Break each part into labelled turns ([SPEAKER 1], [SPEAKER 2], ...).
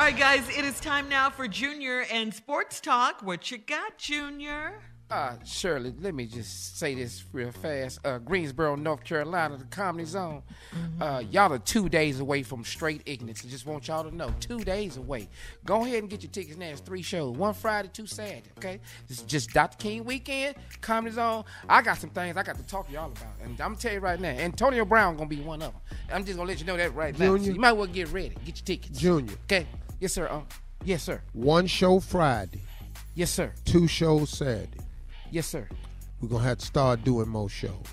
[SPEAKER 1] All right, guys, it is time now for Junior and Sports Talk. What you got, Junior?
[SPEAKER 2] Uh, Shirley, let me just say this real fast. Uh, Greensboro, North Carolina, the Comedy Zone. Mm-hmm. Uh, y'all are two days away from straight ignorance. I just want y'all to know, two days away. Go ahead and get your tickets now. It's three shows, one Friday, two Saturday. Okay, it's just Dr. King weekend, Comedy Zone. I got some things I got to talk to y'all about, and I'm gonna tell you right now, Antonio Brown gonna be one of them. I'm just gonna let you know that right
[SPEAKER 3] Junior,
[SPEAKER 2] now. So you might as well get ready, get your tickets.
[SPEAKER 3] Junior.
[SPEAKER 2] Okay. Yes, sir. Uh, yes, sir.
[SPEAKER 3] One show Friday.
[SPEAKER 2] Yes, sir.
[SPEAKER 3] Two shows Saturday.
[SPEAKER 2] Yes, sir.
[SPEAKER 3] We're gonna have to start doing more shows.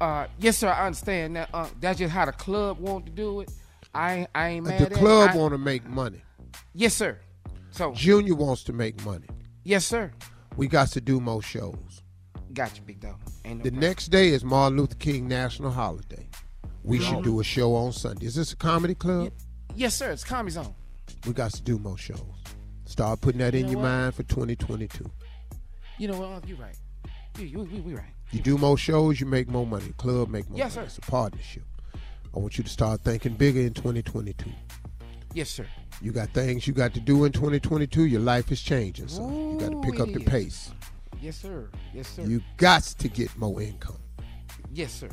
[SPEAKER 2] Uh, yes, sir. I understand that. Uh, that's just how the club want to do it. I I ain't mad.
[SPEAKER 3] At the club
[SPEAKER 2] at
[SPEAKER 3] want to make money.
[SPEAKER 2] Yes, sir. So
[SPEAKER 3] Junior wants to make money.
[SPEAKER 2] Yes, sir.
[SPEAKER 3] We got to do more shows.
[SPEAKER 2] Got you, big dog.
[SPEAKER 3] No the problem. next day is Martin Luther King National Holiday. We should do a show on Sunday. Is this a comedy club?
[SPEAKER 2] Yes, sir. It's Comedy Zone.
[SPEAKER 3] We got to do more shows. Start putting that
[SPEAKER 2] you
[SPEAKER 3] in your
[SPEAKER 2] what?
[SPEAKER 3] mind for 2022.
[SPEAKER 2] You know what? You're right. You, you, we, we right.
[SPEAKER 3] You do more shows, you make more money. Club make more
[SPEAKER 2] yes,
[SPEAKER 3] money.
[SPEAKER 2] Sir.
[SPEAKER 3] It's a partnership. I want you to start thinking bigger in 2022.
[SPEAKER 2] Yes, sir.
[SPEAKER 3] You got things you got to do in 2022. Your life is changing, so you got to pick up the
[SPEAKER 2] yes.
[SPEAKER 3] pace.
[SPEAKER 2] Yes, sir. Yes, sir.
[SPEAKER 3] You got to get more income.
[SPEAKER 2] Yes, sir.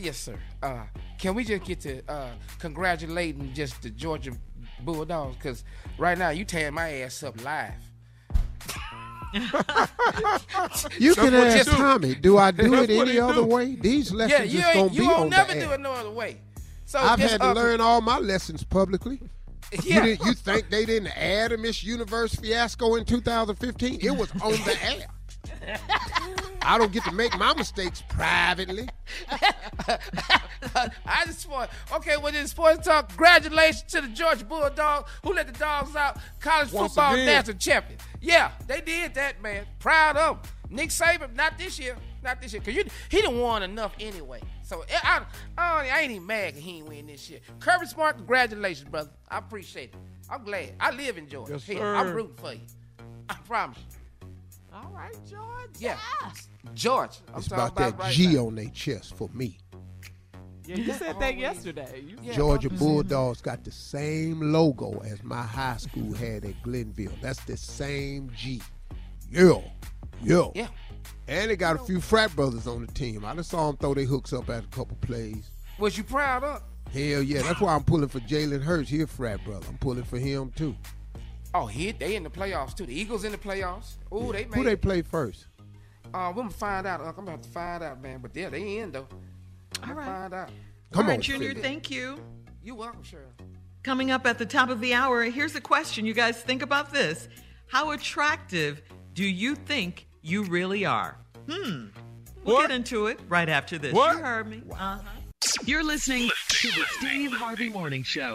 [SPEAKER 2] Yes, sir. Uh, can we just get to uh, congratulating just the Georgia Bulldogs? Because right now you tearing my ass up live.
[SPEAKER 3] You
[SPEAKER 2] So
[SPEAKER 3] can ask
[SPEAKER 2] you do-
[SPEAKER 3] Tommy, do I do it any other
[SPEAKER 2] do.
[SPEAKER 3] way? These
[SPEAKER 2] Yeah,
[SPEAKER 3] lessons
[SPEAKER 2] you
[SPEAKER 3] is gonna be
[SPEAKER 2] You
[SPEAKER 3] on
[SPEAKER 2] won't
[SPEAKER 3] the
[SPEAKER 2] never do it no other way. So
[SPEAKER 3] I've had to learn all my lessons publicly.
[SPEAKER 2] Yeah.
[SPEAKER 3] You, you think they didn't add a Miss Universe fiasco in 2015? It was on the air. I don't get to make my mistakes privately.
[SPEAKER 2] I just want okay. Well, this sports talk. Congratulations to the Georgia Bulldogs who let the dogs out. College
[SPEAKER 3] Once
[SPEAKER 2] football
[SPEAKER 3] again.
[SPEAKER 2] national champion. Yeah, they did that, man. Proud of 'em. Nick Saban, not this year, not this year, cause you, he didn't won enough anyway. So eh, I, I, I ain't even mad he ain't win this year. Kirby Smart, congratulations, brother. I appreciate it. I'm glad. I live in Georgia.
[SPEAKER 3] Yes, sir.
[SPEAKER 2] I'm rooting for you. I promise you.
[SPEAKER 1] All right, George.
[SPEAKER 2] Yeah, George. I'm
[SPEAKER 3] It's
[SPEAKER 2] talking
[SPEAKER 3] about that
[SPEAKER 2] right
[SPEAKER 3] G
[SPEAKER 2] now.
[SPEAKER 3] on their chest for me.
[SPEAKER 4] Yeah, you said that yesterday. You
[SPEAKER 2] Yeah,
[SPEAKER 3] Georgia Bulldogs got the same logo as my high school had at Glenville. That's the same G. Yeah. Yeah.
[SPEAKER 2] Yeah.
[SPEAKER 3] And they got a few frat brothers on the team. I just saw them throw their hooks up at a couple plays.
[SPEAKER 2] Was you proud of?
[SPEAKER 3] Hell yeah. That's why I'm pulling for Jalen Hurts. He a frat brother. I'm pulling for him too.
[SPEAKER 2] Oh, he they in the playoffs too. The Eagles in the playoffs. Ooh, they made.
[SPEAKER 3] Who they play first?
[SPEAKER 2] Uh, we're gonna find out. I'm about to find out, man. But yeah, they in though.
[SPEAKER 1] All right.
[SPEAKER 2] Find out.
[SPEAKER 3] Come
[SPEAKER 1] All right,
[SPEAKER 3] on,
[SPEAKER 1] Junior,
[SPEAKER 3] Philly.
[SPEAKER 1] thank you.
[SPEAKER 2] You're welcome, Cheryl.
[SPEAKER 1] Coming up at the top of the hour, here's a question. You guys think about this. How attractive do you think you really are? Hmm. We'll
[SPEAKER 4] What?
[SPEAKER 1] get into it right after this.
[SPEAKER 4] What?
[SPEAKER 1] You heard me. Uh-huh.
[SPEAKER 5] You're listening to the Steve Harvey Morning Show.